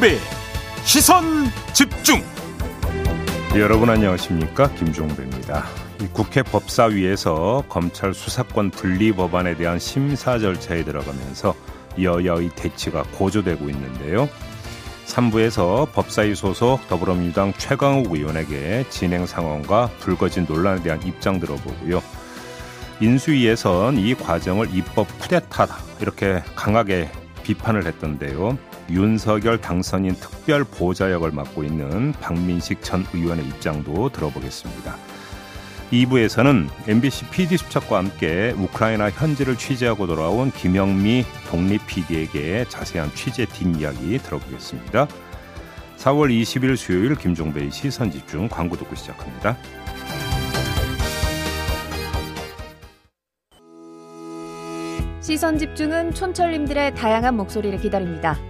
김종배 시선 집중 여러분 안녕하십니까 김종배입니다. 국회 법사위에서 검찰 수사권 분리 법안에 대한 심사 절차에 들어가면서 여야의 대치가 고조되고 있는데요. 3부에서 법사위 소속 더불어민주당 최강욱 의원에게 진행 상황과 불거진 논란에 대한 입장 들어보고요. 인수위에선 이 과정을 입법 쿠데타다 이렇게 강하게 비판을 했던데요. 윤석열 당선인 특별 보좌 역을 맡고 있는 박민식 전 의원의 입장도 들어보겠습니다. 2부에서는 MBC PD 수첩과 함께 우크라이나 현지를 취재하고 돌아온 김영미 독립 PD에게 자세한 취재 뒷이야기 들어보겠습니다. 4월 20일 수요일 김종배의 시선 집중 광고 듣고 시작합니다. 시선 집중은 촌철님들의 다양한 목소리를 기다립니다.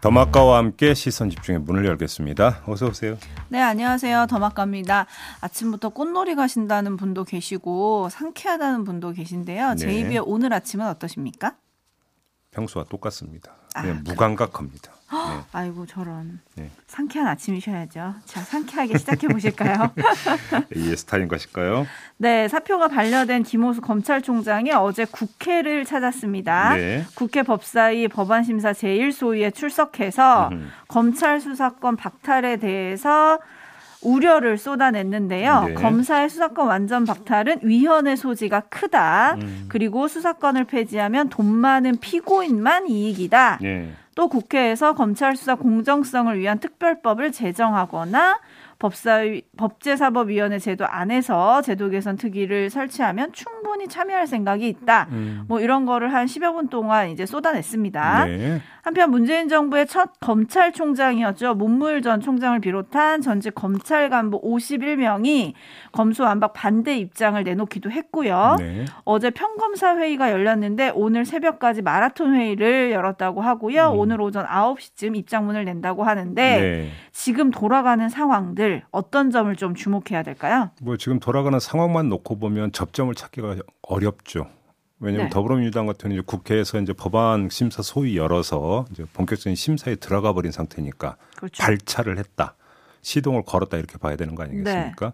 더마카와 함께 시선 집중의 문을 열겠습니다. 어서 오세요. 네, 안녕하세요. 더마카입니다. 아침부터 꽃놀이 가신다는 분도 계시고 상쾌하다는 분도 계신데요. 네. JB의 오늘 아침은 어떠십니까? 평소와 똑같습니다. 아, 네, 무감각합니다. 네. 아이고 저런 네. 상쾌한 아침이셔야죠. 자 상쾌하게 시작해 보실까요? AS 타임 가실까요? 네 사표가 반려된 김호수 검찰총장이 어제 국회를 찾았습니다. 네. 국회 법사위 법안심사 제1소위에 출석해서 음흠. 검찰 수사권 박탈에 대해서 우려를 쏟아냈는데요. 네. 검사의 수사권 완전 박탈은 위헌의 소지가 크다. 음. 그리고 수사권을 폐지하면 돈 많은 피고인만 이익이다. 네. 또 국회에서 검찰 수사 공정성을 위한 특별법을 제정하거나 법사위 법제사법위원회 제도 안에서 제도 개선 특위를 설치하면 충분히 참여할 생각이 있다. 음. 뭐 이런 거를 한 10여 분 동안 이제 쏟아냈습니다. 네. 한편 문재인 정부의 첫 검찰총장이었죠. 문무일 전 총장을 비롯한 전직 검찰 간부 51명이 검수완박 반대 입장을 내놓기도 했고요. 네. 어제 평검사 회의가 열렸는데 오늘 새벽까지 마라톤 회의를 열었다고 하고요. 음. 오늘 오전 9시쯤 입장문을 낸다고 하는데 네. 지금 돌아가는 상황들 어떤 점을 좀 주목해야 될까요? 뭐 지금 돌아가는 상황만 놓고 보면 접점을 찾기가 어렵죠. 왜냐하면 네. 더불어민주당 같은 경우 국회에서 이제 법안 심사 소위 열어서 이제 본격적인 심사에 들어가 버린 상태니까 그렇죠. 발차를 했다, 시동을 걸었다 이렇게 봐야 되는 거 아니겠습니까? 네.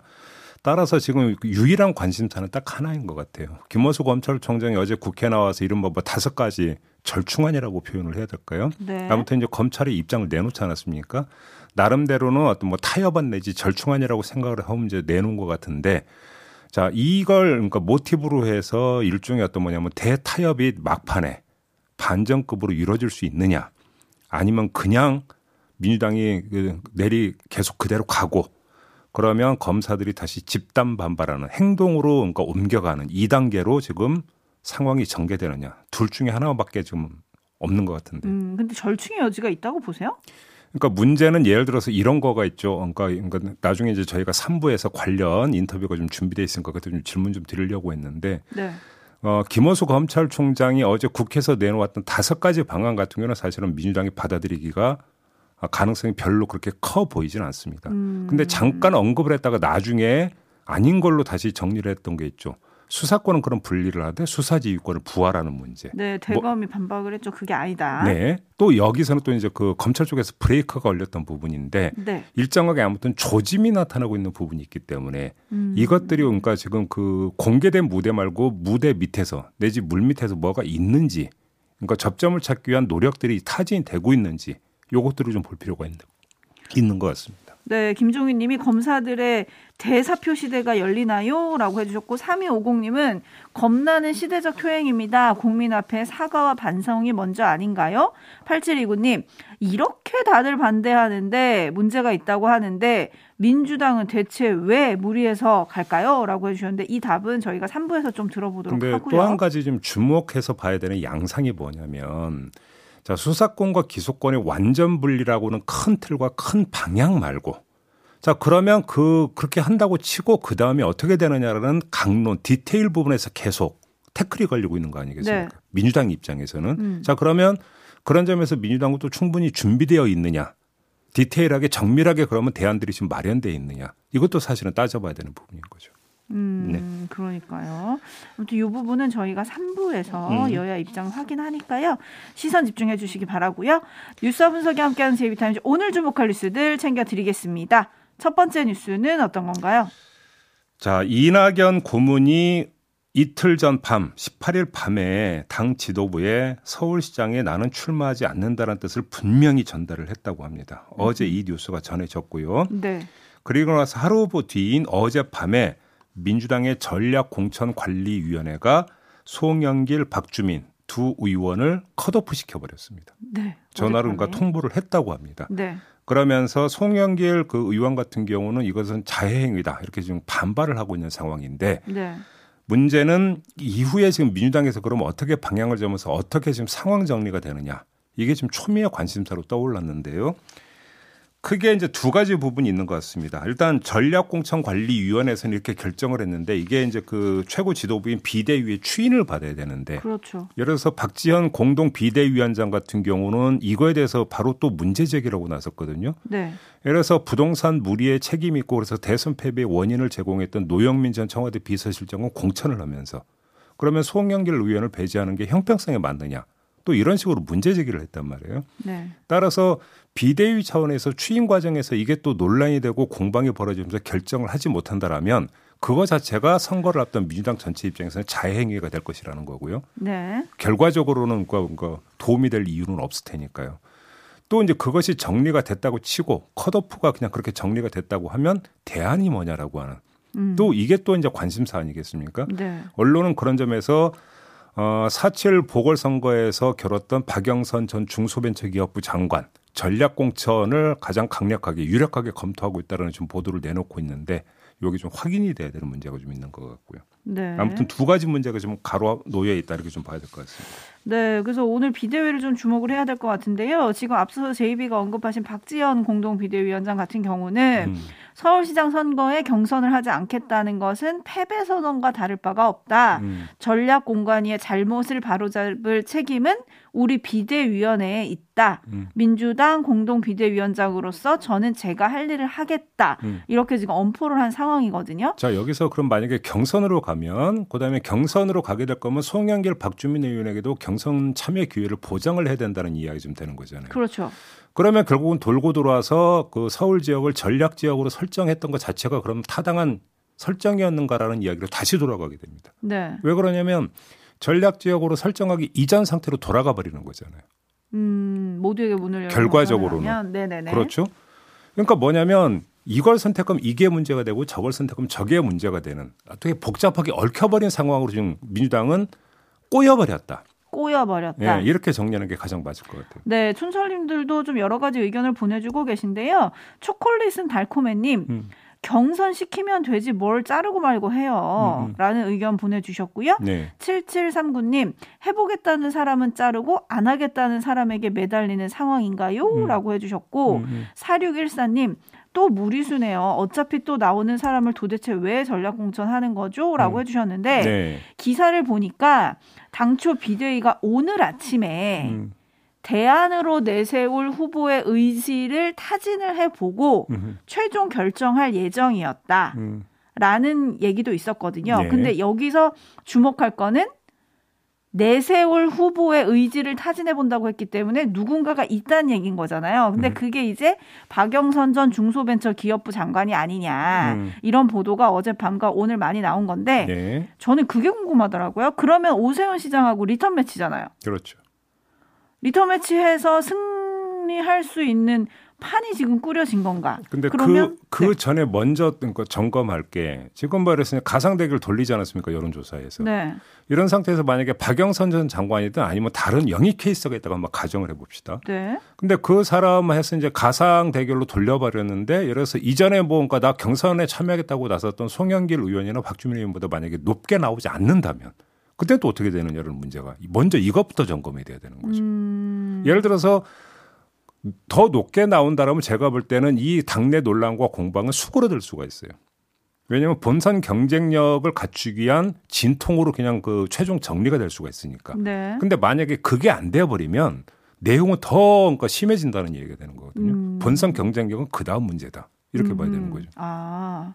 따라서 지금 유일한 관심사는 딱 하나인 것 같아요. 김원수 검찰총장이 어제 국회 나와서 이른바 뭐 다섯 가지 절충안이라고 표현을 해야 될까요? 네. 아무튼 이제 검찰의 입장을 내놓지 않았습니까? 나름대로는 어떤 뭐 타협안 내지 절충안이라고 생각을 하고 이제 내놓은 것 같은데 자, 이걸 그러니까 모티브로 해서 일종의 어떤 뭐냐면 대타협이 막판에 반전급으로 이루어질 수 있느냐 아니면 그냥 민주당이 그 내리 계속 그대로 가고 그러면 검사들이 다시 집단 반발하는 행동으로 그러니까 옮겨가는 2단계로 지금 상황이 전개되느냐 둘 중에 하나밖에 지금 없는 것 같은데. 음, 근데 절충의 여지가 있다고 보세요? 그러니까 문제는 예를 들어서 이런 거가 있죠. 그러니까, 그러니까 나중에 이제 저희가 3부에서 관련 인터뷰가 좀 준비돼 있으니까 그때 좀 질문 좀 드리려고 했는데 네. 어, 김호수 검찰총장이 어제 국회에서 내놓았던 다섯 가지 방안 같은 경우는 사실은 민주당이 받아들이기가 가능성이 별로 그렇게 커 보이지는 않습니다. 음. 근데 잠깐 언급을 했다가 나중에 아닌 걸로 다시 정리를 했던 게 있죠. 수사권은 그런 분리를 하되 수사지휘권을 부활하는 문제. 네, 대검이 뭐, 반박을 했죠. 그게 아니다. 네. 또 여기서는 또 이제 그 검찰 쪽에서 브레이크가 걸렸던 부분인데 네. 일정하게 아무튼 조짐이 나타나고 있는 부분이 있기 때문에 음. 이것들이 그러니까 지금 그 공개된 무대 말고 무대 밑에서 내지 물 밑에서 뭐가 있는지 그러니까 접점을 찾기 위한 노력들이 타진이 되고 있는지 요것들을 좀 볼 필요가 있는, 있는 것 같습니다. 네, 김종인 님이 검사들의 대사표 시대가 열리나요? 라고 해주셨고, 3250님은 겁나는 시대적 효행입니다. 국민 앞에 사과와 반성이 먼저 아닌가요? 8729님, 이렇게 다들 반대하는데 문제가 있다고 하는데 민주당은 대체 왜 무리해서 갈까요? 라고 해주셨는데 이 답은 저희가 3부에서 좀 들어보도록 하고요. 또 한 가지 좀 주목해서 봐야 되는 양상이 뭐냐면 자, 수사권과 기소권의 완전 분리라고는 큰 틀과 큰 방향 말고 자, 그러면 그, 그렇게 한다고 치고 그 다음에 어떻게 되느냐라는 강론, 디테일 부분에서 계속 태클이 걸리고 있는 거 아니겠습니까? 네. 민주당 입장에서는. 음. 자, 그러면 그런 점에서 민주당은 또 충분히 준비되어 있느냐. 디테일하게 정밀하게 그러면 대안들이 지금 마련되어 있느냐. 이것도 사실은 따져봐야 되는 부분인 거죠. 음, 네. 그러니까요. 아무튼 이 부분은 저희가 3부에서 음. 여야 입장 확인하니까요. 시선 집중해 주시기 바라고요. 뉴스와 분석이 함께하는 제이비타임즈 오늘 주목할 뉴스들 챙겨드리겠습니다. 첫 번째 뉴스는 어떤 건가요? 자, 이낙연 고문이 이틀 전 밤, 18일 밤에 당 지도부에 서울시장에 나는 출마하지 않는다는 뜻을 분명히 전달을 했다고 합니다. 음. 어제 이 뉴스가 전해졌고요. 네. 그리고 나서 하루 뒤인 어젯밤에 민주당의 전략공천관리위원회가 송영길, 박주민 두 의원을 컷오프 시켜버렸습니다. 네. 전화로 그러니까 통보를 했다고 합니다. 네. 그러면서 송영길 그 의원 같은 경우는 이것은 자해행위다 이렇게 지금 반발을 하고 있는 상황인데 네. 문제는 이후에 지금 민주당에서 그러면 어떻게 방향을 잡으면서 어떻게 지금 상황 정리가 되느냐 이게 지금 초미의 관심사로 떠올랐는데요. 크게 이제 두 가지 부분이 있는 것 같습니다. 일단 전략공천관리위원회에서는 이렇게 결정을 했는데 이게 이제 그 최고 지도부인 비대위의 추인을 받아야 되는데. 그렇죠. 예를 들어서 박지현 공동 비대위원장 같은 경우는 이거에 대해서 바로 또 문제 제기라고 나섰거든요. 네. 예를 들어서 부동산 무리에 책임 있고 그래서 대선 패배의 원인을 제공했던 노영민 전 청와대 비서실장은 공천을 하면서 그러면 송영길 의원을 배제하는 게 형평성에 맞느냐. 또 이런 식으로 문제 제기를 했단 말이에요. 네. 따라서 비대위 차원에서 취임 과정에서 이게 또 논란이 되고 공방이 벌어지면서 결정을 하지 못한다라면 그거 자체가 선거를 앞둔 민주당 전체 입장에서는 자해행위가 될 것이라는 거고요. 네. 결과적으로는 그 도움이 될 이유는 없을 테니까요. 또 이제 그것이 정리가 됐다고 치고 컷오프가 그냥 그렇게 정리가 됐다고 하면 대안이 뭐냐라고 하는 음. 또 이게 또 이제 관심사 아니겠습니까? 네. 언론은 그런 점에서 어, 4.7 보궐선거에서 겨뤘던 박영선 전 중소벤처기업부 장관 전략 공천을 가장 강력하게 유력하게 검토하고 있다는 좀 보도를 내놓고 있는데 여기 좀 확인이 돼야 되는 문제가 좀 있는 것 같고요. 네. 아무튼 두 가지 문제가 좀 가로 놓여 있다 이렇게 좀 봐야 될 것 같습니다. 네, 그래서 오늘 비대위를 좀 주목을 해야 될 것 같은데요. 지금 앞서서 제이비가 언급하신 박지원 공동 비대위원장 같은 경우는 음. 서울시장 선거에 경선을 하지 않겠다는 것은 패배 선언과 다를 바가 없다. 음. 전략 공관위의 잘못을 바로잡을 책임은 우리 비대위원회에 있다. 음. 민주당 공동 비대위원장으로서 저는 제가 할 일을 하겠다. 음. 이렇게 지금 엄포를 한 상황이거든요. 자 여기서 그럼 만약에 경선으로 가면 그다음에 경선으로 가게 될 거면 송영길, 박주민 의원에게도 경선 참여 기회를 보장을 해야 된다는 이야기 좀 되는 거잖아요. 그렇죠. 그러면 결국은 돌고 돌아서 그 서울 지역을 전략 지역으로 설정했던 것 자체가 그럼 타당한 설정이었는가라는 이야기로 다시 돌아가게 됩니다. 네. 왜 그러냐면 전략 지역으로 설정하기 이전 상태로 돌아가 버리는 거잖아요. 음, 모두에게 문을 결과적으로는 네네네. 그렇죠. 그러니까 뭐냐면 이걸 선택하면 이게 문제가 되고 저걸 선택하면 저게 문제가 되는 되게 복잡하게 얽혀버린 상황으로 지금 민주당은 꼬여버렸다. 꼬여버렸다. 네, 이렇게 정리하는 게 가장 맞을 것 같아요. 네, 촌철님들도 좀 여러 가지 의견을 보내주고 계신데요. 초콜릿은 달콤해님. 음. 경선 시키면 되지 뭘 자르고 말고 해요. 음, 음. 라는 의견 보내주셨고요. 네. 7739님, 해보겠다는 사람은 자르고 안 하겠다는 사람에게 매달리는 상황인가요? 음. 라고 해주셨고, 음, 4614님, 음. 또 무리수네요. 어차피 또 나오는 사람을 도대체 왜 전략공천 하는 거죠? 라고 음. 해주셨는데, 네. 기사를 보니까 당초 비대위가 오늘 아침에 음. 대안으로 내세울 후보의 의지를 타진을 해보고 음. 최종 결정할 예정이었다. 음. 라는 얘기도 있었거든요. 네. 근데 여기서 주목할 거는 내세울 후보의 의지를 타진해 본다고 했기 때문에 누군가가 있다는 얘기인 거잖아요. 근데 음. 그게 이제 박영선 전 중소벤처기업부 장관이 아니냐 음. 이런 보도가 어젯밤과 오늘 많이 나온 건데 네. 저는 그게 궁금하더라고요. 그러면 오세훈 시장하고 리턴 매치잖아요. 그렇죠. 리턴 매치해서 승리할 수 있는 판이 지금 꾸려진 건가? 근데 그, 그러면 그, 그 네. 전에 먼저 그 점검할 게 지금 말했으니 가상 대결 돌리지 않았습니까 여론조사에서 네. 이런 상태에서 만약에 박영선 전 장관이든 아니면 다른 영입 케이스가 있다고 한번 가정을 해봅시다. 네. 근데 그 사람만 해서 이제 가상 대결로 돌려버렸는데 예를 들어서 이전에 뭔가 나 경선에 참여하겠다고 나섰던 송영길 의원이나 박주민 의원보다 만약에 높게 나오지 않는다면 그때 또 어떻게 되느냐는 문제가 먼저 이것부터 점검이 돼야 되는 거죠. 음... 예를 들어서 더 높게 나온다라면 제가 볼 때는 이 당내 논란과 공방은 수그러들 수가 있어요. 왜냐하면 본선 경쟁력을 갖추기 위한 진통으로 그냥 그 최종 정리가 될 수가 있으니까. 네. 근데 만약에 그게 안 되어 버리면 내용은 더 그러니까 심해진다는 얘기가 되는 거거든요. 음. 본선 경쟁력은 그 다음 문제다. 이렇게 음. 봐야 되는 거죠. 아.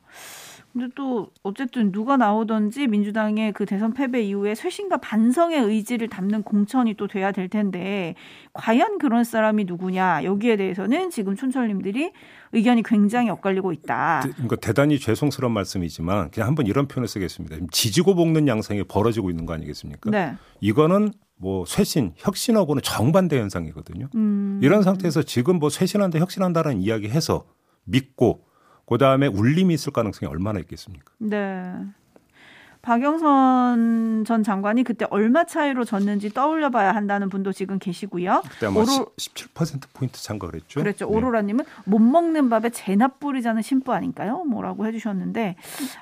근데 또 어쨌든 누가 나오든지 민주당의 그 대선 패배 이후에 쇄신과 반성의 의지를 담는 공천이 또 돼야 될 텐데 과연 그런 사람이 누구냐 여기에 대해서는 지금 촌철님들이 의견이 굉장히 엇갈리고 있다. 그러니까 대단히 죄송스러운 말씀이지만 그냥 한번 이런 표현을 쓰겠습니다. 지지고 볶는 양상이 벌어지고 있는 거 아니겠습니까? 네. 이거는 뭐 쇄신, 혁신하고는 정반대 현상이거든요. 음. 이런 상태에서 지금 뭐 쇄신한다, 혁신한다는 이야기 해서 믿고 그 다음에 울림이 있을 가능성이 얼마나 있겠습니까? 네. 박영선 전 장관이 그때 얼마 차이로 졌는지 떠올려봐야 한다는 분도 지금 계시고요. 그때 아마 오로... 17% 포인트 찬거 그랬죠. 그랬죠. 네. 오로라님은 못 먹는 밥에 재납 뿌리자는 심부 아닌가요? 뭐라고 해주셨는데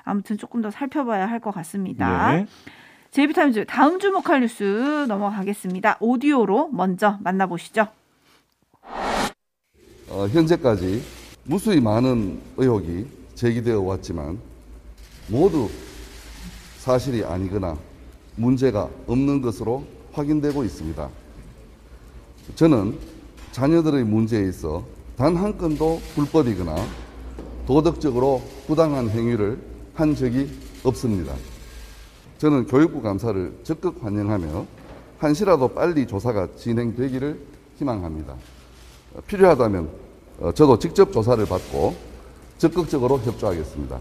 아무튼 조금 더 살펴봐야 할 것 같습니다. 네. 제이비타임즈 다음 주목할 뉴스 넘어가겠습니다. 오디오로 먼저 만나보시죠. 어, 현재까지 무수히 많은 의혹이 제기되어 왔지만 모두 사실이 아니거나 문제가 없는 것으로 확인되고 있습니다. 저는 자녀들의 문제에 있어 단 한 건도 불법이거나 도덕적으로 부당한 행위를 한 적이 없습니다. 저는 교육부 감사를 적극 환영하며 한시라도 빨리 조사가 진행되기를 희망합니다. 필요하다면 어, 저도 직접 조사를 받고 적극적으로 협조하겠습니다.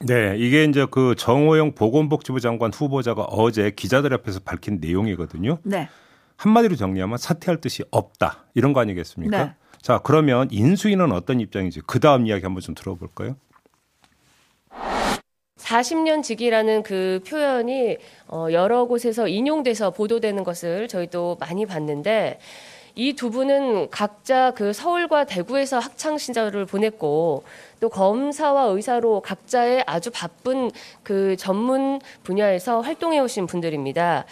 네, 이게 이제 그 정호영 보건복지부 장관 후보자가 어제 기자들 앞에서 밝힌 내용이거든요. 네. 한마디로 정리하면 사퇴할 뜻이 없다. 이런 거 아니겠습니까? 네. 자, 그러면 인수위는 어떤 입장인지 그 다음 이야기 한번 좀 들어볼까요? 40년 직이라는 그 표현이 어, 여러 곳에서 인용돼서 보도되는 것을 저희도 많이 봤는데 이 두 분은 각자 그 서울과 대구에서 학창 시절을 보냈고 또 검사와 의사로 각자의 아주 바쁜 그 전문 분야에서 활동해 오신 분들입니다.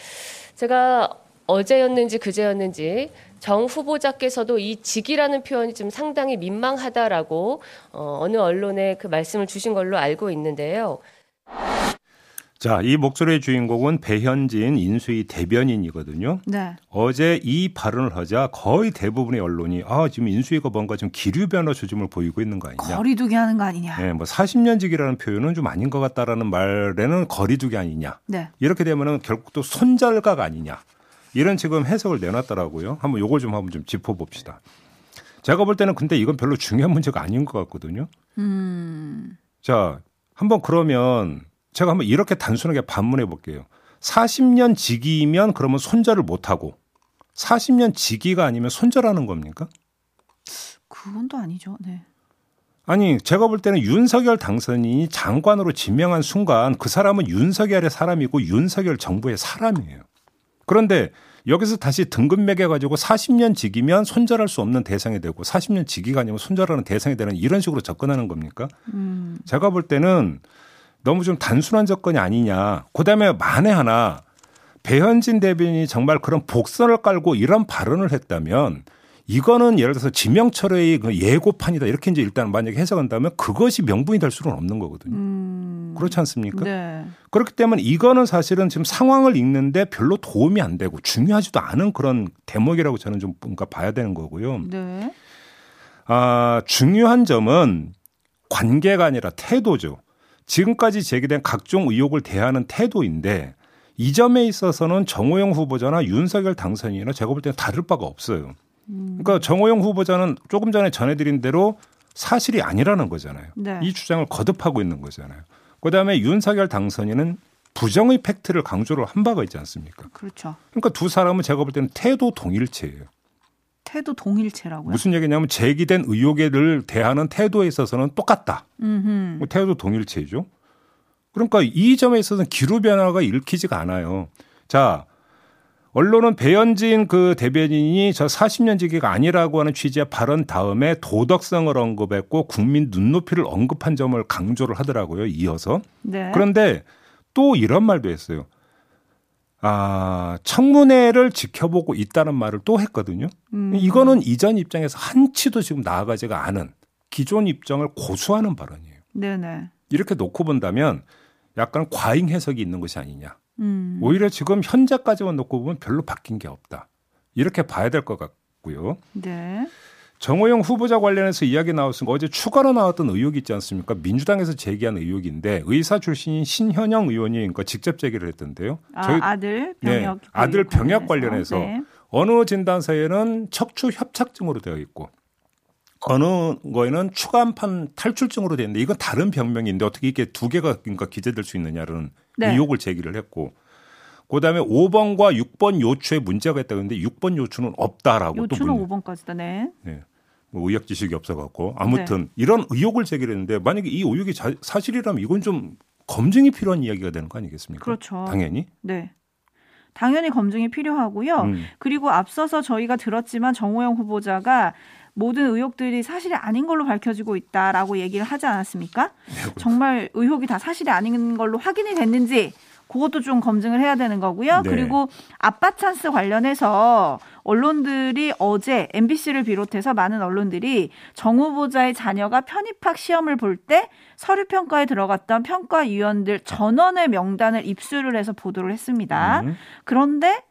제가 어제였는지 그제였는지 정 후보자께서도 이 직이라는 표현이 좀 상당히 민망하다라고 어, 어느 언론에 그 말씀을 주신 걸로 알고 있는데요. 자, 이 목소리의 주인공은 배현진 인수위 대변인이거든요. 네. 어제 이 발언을 하자 거의 대부분의 언론이 아, 지금 인수위가 뭔가 좀 기류 변화 조짐을 보이고 있는 거 아니냐. 거리두기 하는 거 아니냐. 네, 뭐 40년직이라는 표현은 좀 아닌 것 같다라는 말에는 거리두기 아니냐. 네. 이렇게 되면은 결국 또 손절각 아니냐. 이런 지금 해석을 내놨더라고요. 한번 요걸 좀 한번 좀 짚어 봅시다. 제가 볼 때는 근데 이건 별로 중요한 문제가 아닌 것 같거든요. 음. 자, 한번 그러면 제가 한번 이렇게 단순하게 반문해 볼게요. 40년 직위면 그러면 손절을 못 하고 40년 직위가 아니면 손절하는 겁니까? 그건 또 아니죠. 네. 아니, 제가 볼 때는 윤석열 당선인이 장관으로 지명한 순간 그 사람은 윤석열의 사람이고 윤석열 정부의 사람이에요. 그런데 여기서 다시 등급 매겨 가지고 40년 직이면 손절할 수 없는 대상이 되고 40년 직위가 아니면 손절하는 대상이 되는 이런 식으로 접근하는 겁니까? 음. 제가 볼 때는 너무 좀 단순한 접근이 아니냐. 그다음에 만에 하나 배현진 대변인이 정말 그런 복선을 깔고 이런 발언을 했다면 이거는 예를 들어서 지명철의 그 예고판이다 이렇게 이제 일단 만약에 해석한다면 그것이 명분이 될 수는 없는 거거든요. 음. 그렇지 않습니까? 네. 그렇기 때문에 이거는 사실은 지금 상황을 읽는데 별로 도움이 안 되고 중요하지도 않은 그런 대목이라고 저는 좀 뭔가 봐야 되는 거고요. 네. 아, 중요한 점은 관계가 아니라 태도죠. 지금까지 제기된 각종 의혹을 대하는 태도인데 이 점에 있어서는 정호영 후보자나 윤석열 당선인이나 제가 볼 때는 다를 바가 없어요. 그러니까 정호영 후보자는 조금 전에 전해드린 대로 사실이 아니라는 거잖아요. 네. 이 주장을 거듭하고 있는 거잖아요. 그다음에 윤석열 당선인은 부정의 팩트를 강조를 한 바가 있지 않습니까? 그렇죠. 그러니까 두 사람은 제가 볼 때는 태도 동일체예요. 태도 동일체라고요? 무슨 얘기냐면 제기된 의혹에를 대하는 태도에 있어서는 똑같다. 음흠. 뭐 태도 동일체죠. 그러니까 이 점에 있어서는 기류 변화가 읽히지가 않아요. 자, 언론은 배현진 그 대변인이 저 40년 지기가 아니라고 하는 취지의 발언 다음에 도덕성을 언급했고 국민 눈높이를 언급한 점을 강조를 하더라고요. 이어서. 네. 그런데 또 이런 말도 했어요. 아, 청문회를 지켜보고 있다는 말을 또 했거든요. 음. 이거는 이전 입장에서 한치도 지금 나아가지가 않은 기존 입장을 고수하는 발언이에요. 네네. 이렇게 놓고 본다면 약간 과잉 해석이 있는 것이 아니냐. 음. 오히려 지금 현재까지만 놓고 보면 별로 바뀐 게 없다. 이렇게 봐야 될 것 같고요. 네. 정호영 후보자 관련해서 이야기 나왔으니까 어제 추가로 나왔던 의혹이 있지 않습니까? 민주당에서 제기한 의혹인데 의사 출신인 신현영 의원이 그러니까 직접 제기를 했던데요. 아, 저희 아들 네, 병역 네, 아들 병역 관련해서, 네. 어느 진단서에는 척추 협착증으로 되어 있고 어느 거에는 추간판 탈출증으로 되어 있는데 이건 다른 병명인데 어떻게 이게 두 개가 그러니까 기재될 수 있느냐는 네. 의혹을 제기를 했고 그다음에 5번과 6번 요추에 문제가 있다고 했는데 6번 요추는 없다라고 요추는 또 문제. 5번까지다. 네. 네. 뭐 의학 지식이 없어갖고 아무튼 네. 이런 의혹을 제기했는데 만약에 이 의혹이 자, 사실이라면 이건 좀 검증이 필요한 이야기가 되는 거 아니겠습니까? 그렇죠. 당연히. 네. 당연히 검증이 필요하고요. 음. 그리고 앞서서 저희가 들었지만 정호영 후보자가 모든 의혹들이 사실이 아닌 걸로 밝혀지고 있다라고 얘기를 하지 않았습니까? 네, 정말 의혹이 다 사실이 아닌 걸로 확인이 됐는지 그것도 좀 검증을 해야 되는 거고요. 네. 그리고 아빠 찬스 관련해서 언론들이 어제 MBC를 비롯해서 많은 언론들이 정 후보자의 자녀가 편입학 시험을 볼 때 서류 평가에 들어갔던 평가위원들 전원의 명단을 입수를 해서 보도를 했습니다. 음. 그런데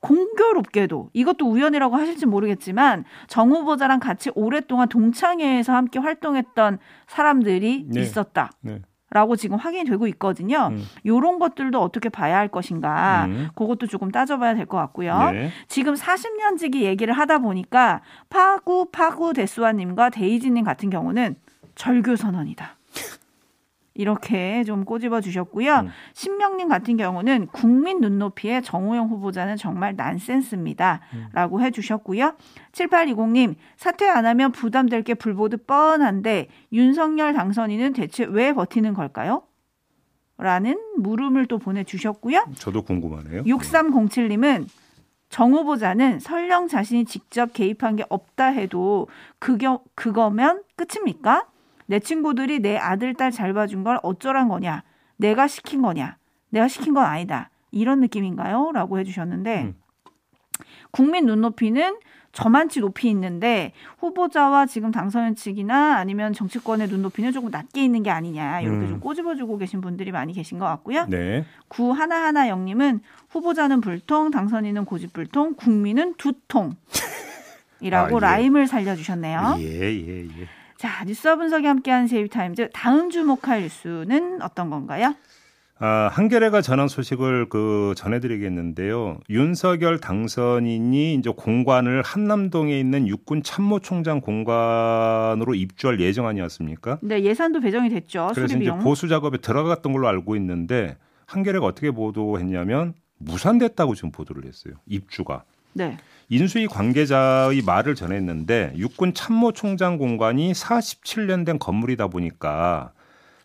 공교롭게도 이것도 우연이라고 하실지 모르겠지만 정 후보자랑 같이 오랫동안 동창회에서 함께 활동했던 사람들이 네. 있었다. 네. 라고 지금 확인이 되고 있거든요. 음. 요런 것들도 어떻게 봐야 할 것인가. 음. 그것도 조금 따져봐야 될 것 같고요. 네. 지금 40년 지기 얘기를 하다 보니까 파구 파구 대수아님과 데이지 님 같은 경우는 절교 선언이다. 이렇게 좀 꼬집어 주셨고요. 음. 신명님 같은 경우는 국민 눈높이의 정호영 후보자는 정말 난센스입니다. 음. 라고 해 주셨고요. 7820님, 사퇴 안 하면 부담될 게 불보듯 뻔한데 윤석열 당선인은 대체 왜 버티는 걸까요? 라는 물음을 또 보내주셨고요. 저도 궁금하네요. 6307님은 정 후보자는 설령 자신이 직접 개입한 게 없다 해도 그겨, 그거면 끝입니까? 내 친구들이 내 아들, 딸 잘 봐준 걸 어쩌란 거냐? 내가 시킨 거냐? 내가 시킨 건 아니다. 이런 느낌인가요? 라고 해주셨는데, 음. 국민 눈높이는 저만치 높이 있는데 후보자와 지금 당선인 측이나 아니면 정치권의 눈높이는 조금 낮게 있는 게 아니냐 이렇게 음. 좀 꼬집어주고 계신 분들이 많이 계신 것 같고요. 네. 구 하나하나 영님은 후보자는 불통, 당선인은 고집불통, 국민은 두통이라고 아, 예. 라임을 살려주셨네요. 예, 예, 예. 자, 뉴스와 분석이 함께하는 세이브타임즈 다음 주목할 뉴스는 어떤 건가요? 아, 한겨레가 전한 소식을 그 전해드리겠는데요. 윤석열 당선인이 이제 공관을 한남동에 있는 육군 참모총장 공관으로 입주할 예정 아니었습니까? 네, 예산도 배정이 됐죠. 그래서 수리비용. 이제 보수 작업에 들어갔던 걸로 알고 있는데 한겨레가 어떻게 보도했냐면 무산됐다고 지금 보도를 했어요. 입주가. 네. 인수위 관계자의 말을 전했는데 육군 참모 총장 공관이 47년 된 건물이다 보니까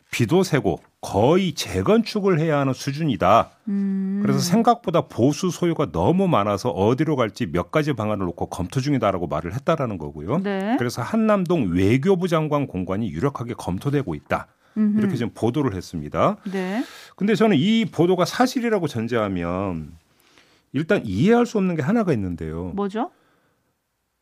비도 새고 거의 재건축을 해야 하는 수준이다. 음. 그래서 생각보다 보수 소유가 너무 많아서 어디로 갈지 몇 가지 방안을 놓고 검토 중이다라고 말을 했다라는 거고요. 네. 그래서 한남동 외교부 장관 공관이 유력하게 검토되고 있다. 음흠. 이렇게 지금 보도를 했습니다. 네. 근데 저는 이 보도가 사실이라고 전제하면 일단 이해할 수 없는 게 하나가 있는데요. 뭐죠?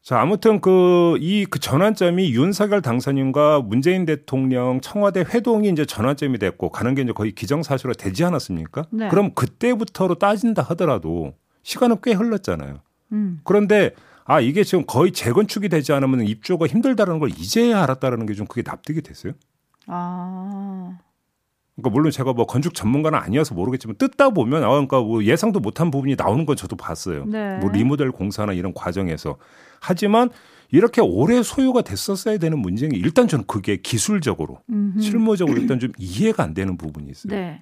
자, 아무튼 그, 이, 그 전환점이 윤석열 당선인과 문재인 대통령 청와대 회동이 이제 전환점이 됐고 가는 게 이제 거의 기정사실로 되지 않았습니까? 네. 그럼 그때부터로 따진다 하더라도 시간은 꽤 흘렀잖아요. 음. 그런데 아, 이게 지금 거의 재건축이 되지 않으면 입주가 힘들다는 걸 이제야 알았다는 게좀 그게 납득이 됐어요. 아. 그러니까 물론 제가 뭐 건축 전문가는 아니어서 모르겠지만 뜯다 보면 아 그러니까 뭐 예상도 못한 부분이 나오는 건 저도 봤어요. 네. 뭐 리모델 공사나 이런 과정에서 하지만 이렇게 오래 소유가 됐었어야 되는 문제는 일단 저는 그게 기술적으로 음흠. 실무적으로 일단 좀 이해가 안 되는 부분이 있어요. 네.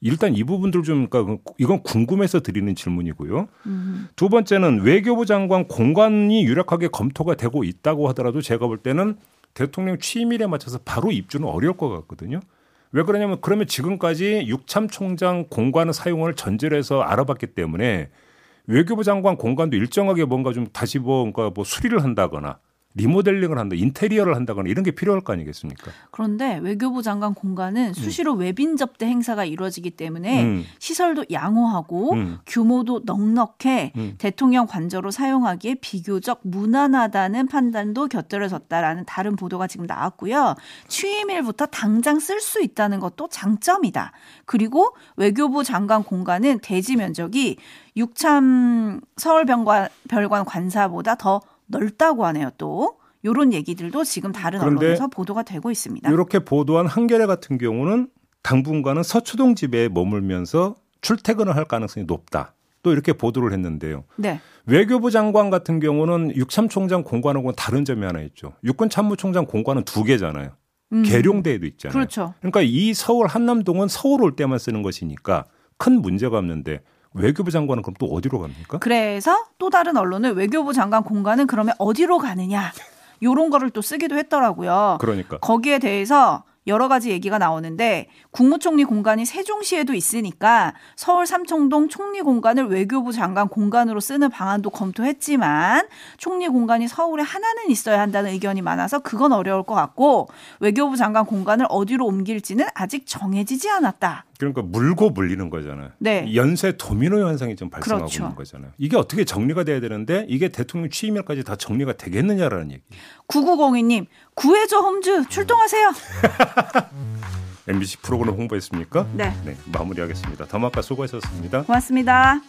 일단 이 부분들 좀 그러니까 이건 궁금해서 드리는 질문이고요. 음흠. 두 번째는 외교부 장관 공관이 유력하게 검토가 되고 있다고 하더라도 제가 볼 때는 대통령 취임일에 맞춰서 바로 입주는 어려울 것 같거든요. 왜 그러냐면 그러면 지금까지 육참 총장 공관의 사용을 전제로 해서 알아봤기 때문에 외교부 장관 공관도 일정하게 뭔가 좀 다시 뭐, 뭔가 뭐 수리를 한다거나 리모델링을 한다, 인테리어를 한다거나 이런 게 필요할 거 아니겠습니까? 그런데 외교부 장관 공간은 음. 수시로 음. 외빈 접대 행사가 이루어지기 때문에 음. 시설도 양호하고 음. 규모도 넉넉해 음. 대통령 관저로 사용하기에 비교적 무난하다는 판단도 곁들여졌다라는 다른 보도가 지금 나왔고요. 취임일부터 당장 쓸 수 있다는 것도 장점이다. 그리고 외교부 장관 공간은 대지 면적이 육참 서울병관 별관 관사보다 더 넓다고 하네요. 또 요런 얘기들도 지금 다른 언론에서 보도가 되고 있습니다. 이렇게 보도한 한겨레 같은 경우는 당분간은 서초동 집에 머물면서 출퇴근을 할 가능성이 높다. 또 이렇게 보도를 했는데요. 네. 외교부 장관 같은 경우는 육참총장 공관하고는 다른 점이 하나 있죠. 육군참모총장 공관은 두 개잖아요. 음. 계룡대에도 있잖아요. 그렇죠. 그러니까 이 서울 한남동은 서울 올 때만 쓰는 것이니까 큰 문제가 없는데 외교부 장관은 그럼 또 어디로 갑니까? 그래서 또 다른 언론은 외교부 장관 공간은 그러면 어디로 가느냐 요런 거를 또 쓰기도 했더라고요. 그러니까 거기에 대해서 여러 가지 얘기가 나오는데 국무총리 공간이 세종시에도 있으니까 서울 삼청동 총리 공간을 외교부 장관 공간으로 쓰는 방안도 검토했지만 총리 공간이 서울에 하나는 있어야 한다는 의견이 많아서 그건 어려울 것 같고 외교부 장관 공간을 어디로 옮길지는 아직 정해지지 않았다. 그러니까 물고 물리는 거잖아요. 네. 연쇄 도미노 현상이 좀 발생하고 그렇죠. 있는 거잖아요. 이게 어떻게 정리가 돼야 되는데 이게 대통령 취임일까지 다 정리가 되겠느냐라는 얘기. 9902님 구해줘 홈즈 출동하세요. MBC 프로그램 홍보했습니까? 네. 네 마무리하겠습니다. 더마카 수고하셨습니다. 고맙습니다.